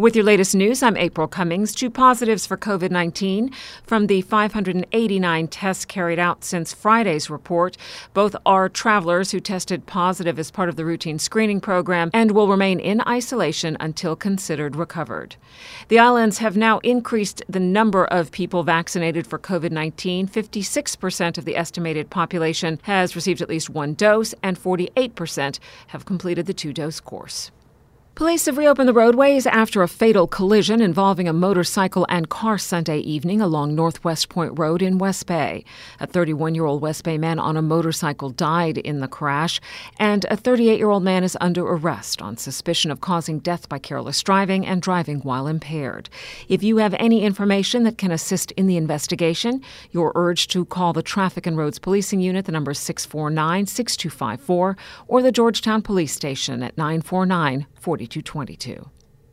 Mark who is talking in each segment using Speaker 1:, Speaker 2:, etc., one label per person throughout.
Speaker 1: With your latest news, I'm April Cummings. Two positives for COVID 19 from the 589 tests carried out since Friday's report. Both are travelers who tested positive as part of the routine screening program and will remain in isolation until considered recovered. The islands have now increased the number of people vaccinated for COVID 19. 56% of the estimated population has received at least one dose, and 48% have completed the two dose course. Police have reopened the roadways after a fatal collision involving a motorcycle and car Sunday evening along Northwest Point Road in West Bay. A 31 year old West Bay man on a motorcycle died in the crash, and a 38 year old man is under arrest on suspicion of causing death by careless driving and driving while impaired. If you have any information that can assist in the investigation, you're urged to call the Traffic and Roads Policing Unit, the number 649 6254, or the George Town Police Station at 949 4222.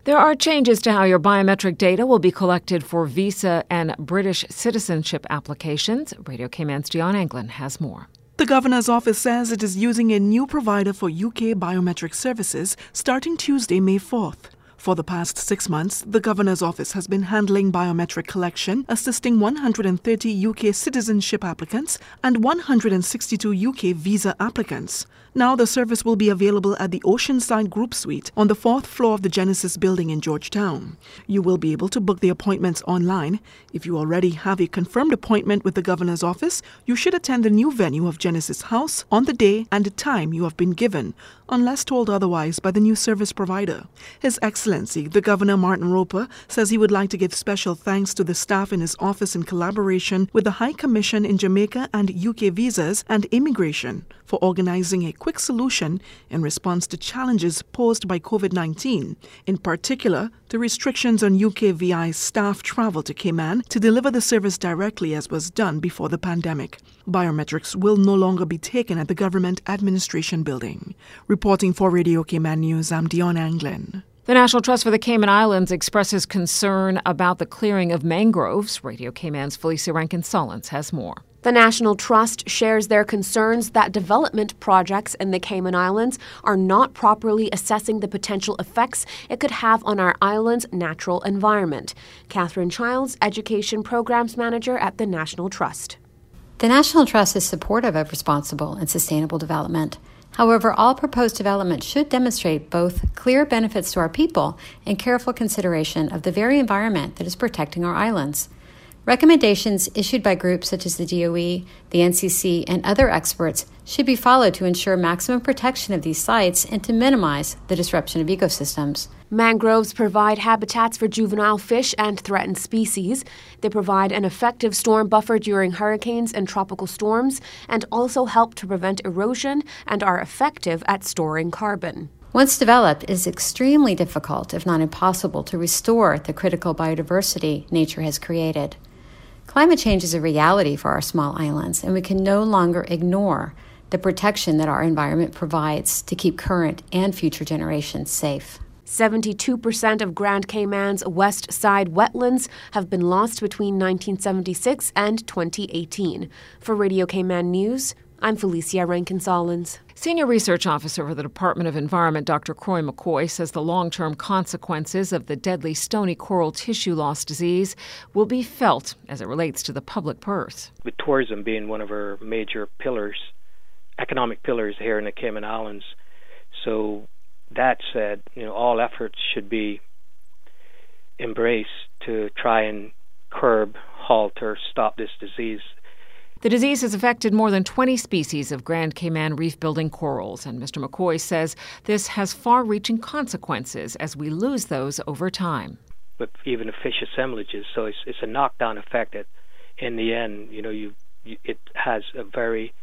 Speaker 1: There are changes to how your biometric data will be collected for visa and British citizenship applications. Radio Cayman's Dion Anglin has more.
Speaker 2: The governor's office says it is using a new provider for UK biometric services starting Tuesday, May 4th. For the past six months, the governor's office has been handling biometric collection, assisting 130 UK citizenship applicants and 162 UK visa applicants. Now the service will be available at the Oceanside Group Suite on the fourth floor of the Genesis building in George Town. You will be able to book the appointments online. If you already have a confirmed appointment with the governor's office, you should attend the new venue of Genesis House on the day and time you have been given, unless told otherwise by the new service provider. His Excellency, the Governor Martin Roper, says he would like to give special thanks to the staff in his office in collaboration with the High Commission in Jamaica and UK Visas and Immigration for organizing a quick solution in response to challenges posed by COVID 19, in particular, the restrictions on UKVI staff travel to Cayman to deliver the service directly as was done before the pandemic. Biometrics will no longer be taken at the Government Administration Building. Reporting for Radio Cayman News, I'm Dion Anglin.
Speaker 1: The National Trust for the Cayman Islands expresses concern about the clearing of mangroves. Radio Cayman's Felicia Rankin Solins has more.
Speaker 3: The National Trust shares their concerns that development projects in the Cayman Islands are not properly assessing the potential effects it could have on our island's natural environment. Catherine Childs, Education Programs Manager at the National Trust.
Speaker 4: The National Trust is supportive of responsible and sustainable development. However, all proposed development should demonstrate both clear benefits to our people and careful consideration of the very environment that is protecting our islands. Recommendations issued by groups such as the DOE, the NCC, and other experts should be followed to ensure maximum protection of these sites and to minimize the disruption of ecosystems.
Speaker 3: Mangroves provide habitats for juvenile fish and threatened species. They provide an effective storm buffer during hurricanes and tropical storms and also help to prevent erosion and are effective at storing carbon.
Speaker 4: Once developed, it is extremely difficult, if not impossible, to restore the critical biodiversity nature has created. Climate change is a reality for our small islands, and we can no longer ignore the protection that our environment provides to keep current and future generations safe.
Speaker 3: 72% of Grand Cayman's west side wetlands have been lost between 1976 and 2018. For Radio Cayman News, I'm Felicia Rankin Solins.
Speaker 1: Senior Research Officer for the Department of Environment, Dr. Croy McCoy, says the long term consequences of the deadly stony coral tissue loss disease will be felt as it relates to the public purse.
Speaker 5: With tourism being one of our major pillars, economic pillars here in the Cayman Islands, so that said, you know, all efforts should be embraced to try and curb, halt, or stop this disease
Speaker 1: the disease has affected more than 20 species of Grand Cayman reef building corals, and Mr. McCoy says this has far reaching consequences as we lose those over time.
Speaker 5: With even fish assemblages, so it's, it's a knockdown effect that in the end, you know, you, you it has a very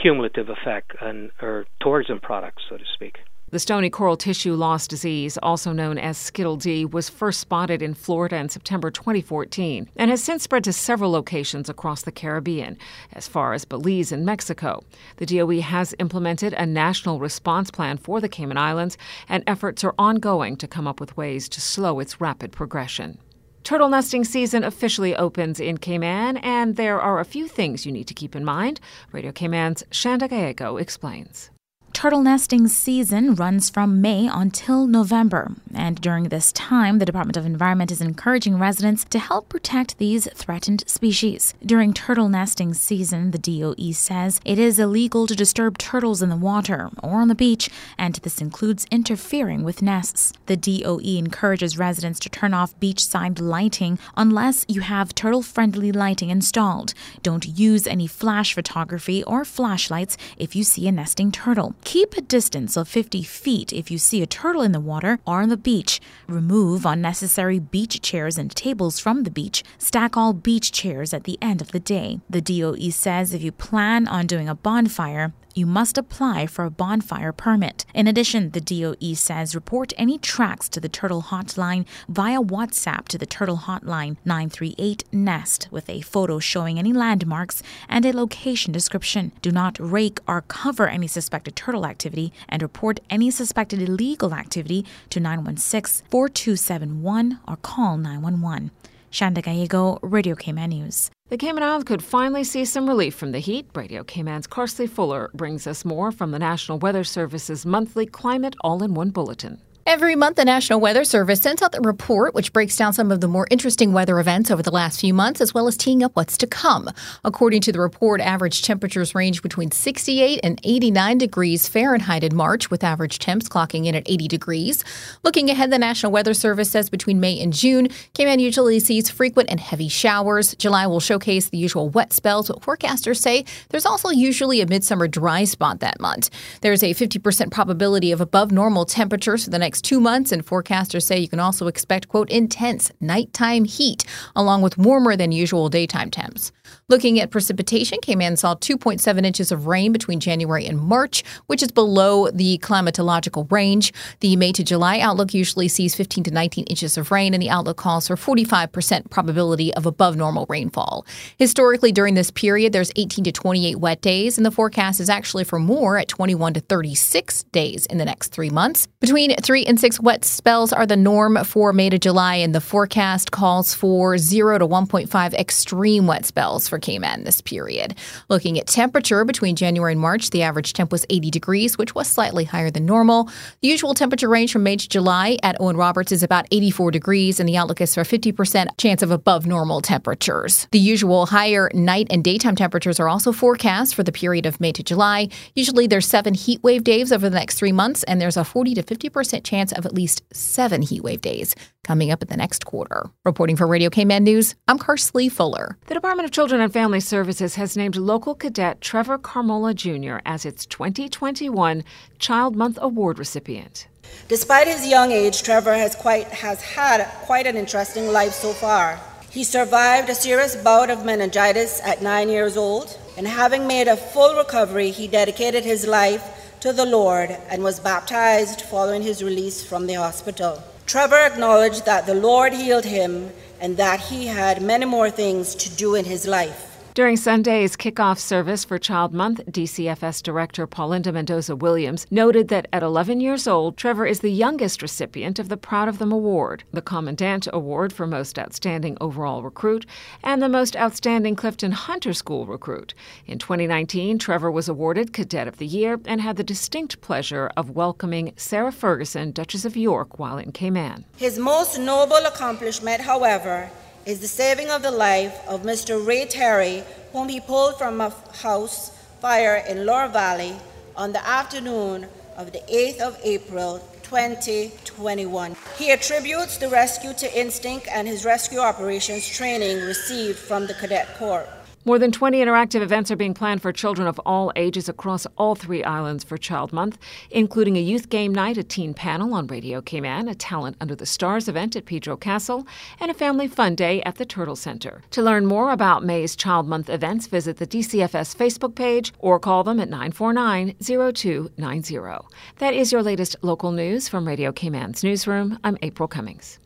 Speaker 5: cumulative effect on our tourism products, so to speak.
Speaker 1: The stony coral tissue loss disease, also known as Skittle D, was first spotted in Florida in September 2014 and has since spread to several locations across the Caribbean, as far as Belize and Mexico. The DOE has implemented a national response plan for the Cayman Islands, and efforts are ongoing to come up with ways to slow its rapid progression. Turtle nesting season officially opens in Cayman, and there are a few things you need to keep in mind. Radio Cayman's Shanda Gallego explains.
Speaker 6: Turtle nesting season runs from May until November, and during this time, the Department of Environment is encouraging residents to help protect these threatened species. During turtle nesting season, the DOE says it is illegal to disturb turtles in the water or on the beach, and this includes interfering with nests. The DOE encourages residents to turn off beachside lighting unless you have turtle friendly lighting installed. Don't use any flash photography or flashlights if you see a nesting turtle. Keep a distance of 50 feet if you see a turtle in the water or on the beach. Remove unnecessary beach chairs and tables from the beach. Stack all beach chairs at the end of the day. The DOE says if you plan on doing a bonfire, you must apply for a bonfire permit. In addition, the DOE says report any tracks to the Turtle Hotline via WhatsApp to the Turtle Hotline 938 NEST with a photo showing any landmarks and a location description. Do not rake or cover any suspected turtle activity and report any suspected illegal activity to 916 4271 or call 911. Shanda Gallego, Radio Cayman News.
Speaker 1: The Cayman Islands could finally see some relief from the heat. Radio Cayman's Carsley Fuller brings us more from the National Weather Service's monthly Climate All in One Bulletin.
Speaker 7: Every month, the National Weather Service sends out the report, which breaks down some of the more interesting weather events over the last few months, as well as teeing up what's to come. According to the report, average temperatures range between 68 and 89 degrees Fahrenheit in March, with average temps clocking in at 80 degrees. Looking ahead, the National Weather Service says between May and June, Cayman usually sees frequent and heavy showers. July will showcase the usual wet spells, but forecasters say there's also usually a midsummer dry spot that month. There's a 50% probability of above normal temperatures for the next next two months, and forecasters say you can also expect, quote, intense nighttime heat, along with warmer than usual daytime temps. Looking at precipitation, Cayman saw 2.7 inches of rain between January and March, which is below the climatological range. The May to July outlook usually sees 15 to 19 inches of rain, and the outlook calls for 45% probability of above normal rainfall. Historically, during this period, there's 18 to 28 wet days, and the forecast is actually for more at 21 to 36 days in the next three months. Between 3 and 6 wet spells are the norm for May to July, and the forecast calls for 0 to 1.5 extreme wet spells for Cayman this period. Looking at temperature between January and March, the average temp was 80 degrees, which was slightly higher than normal. The usual temperature range from May to July at Owen Roberts is about 84 degrees, and the outlook is for 50% chance of above normal temperatures. The usual higher night and daytime temperatures are also forecast for the period of May to July. Usually there's seven heat wave days over the next three months, and there's a 40 to 50% chance chance of at least seven heat wave days coming up in the next quarter. Reporting for Radio Cayman News, I'm Carsley Fuller.
Speaker 1: The Department of Children and Family Services has named local cadet Trevor Carmola Jr. as its 2021 Child Month Award recipient.
Speaker 8: Despite his young age, Trevor has quite has had quite an interesting life so far. He survived a serious bout of meningitis at 9 years old, and having made a full recovery, he dedicated his life to the Lord and was baptized following his release from the hospital. Trevor acknowledged that the Lord healed him and that he had many more things to do in his life.
Speaker 1: During Sunday's kickoff service for Child Month, DCFS Director Paulinda Mendoza Williams noted that at 11 years old, Trevor is the youngest recipient of the Proud of Them Award, the Commandant Award for Most Outstanding Overall Recruit, and the Most Outstanding Clifton Hunter School Recruit. In 2019, Trevor was awarded Cadet of the Year and had the distinct pleasure of welcoming Sarah Ferguson, Duchess of York, while in Cayman.
Speaker 8: His most noble accomplishment, however, is the saving of the life of Mr. Ray Terry, whom he pulled from a house fire in Lower Valley on the afternoon of the 8th of April 2021. He attributes the rescue to instinct and his rescue operations training received from the Cadet Corps.
Speaker 1: More than 20 interactive events are being planned for children of all ages across all three islands for Child Month, including a youth game night, a teen panel on Radio Cayman, a Talent Under the Stars event at Pedro Castle, and a family fun day at the Turtle Center. To learn more about May's Child Month events, visit the DCFS Facebook page or call them at 949 0290. That is your latest local news from Radio Cayman's newsroom. I'm April Cummings.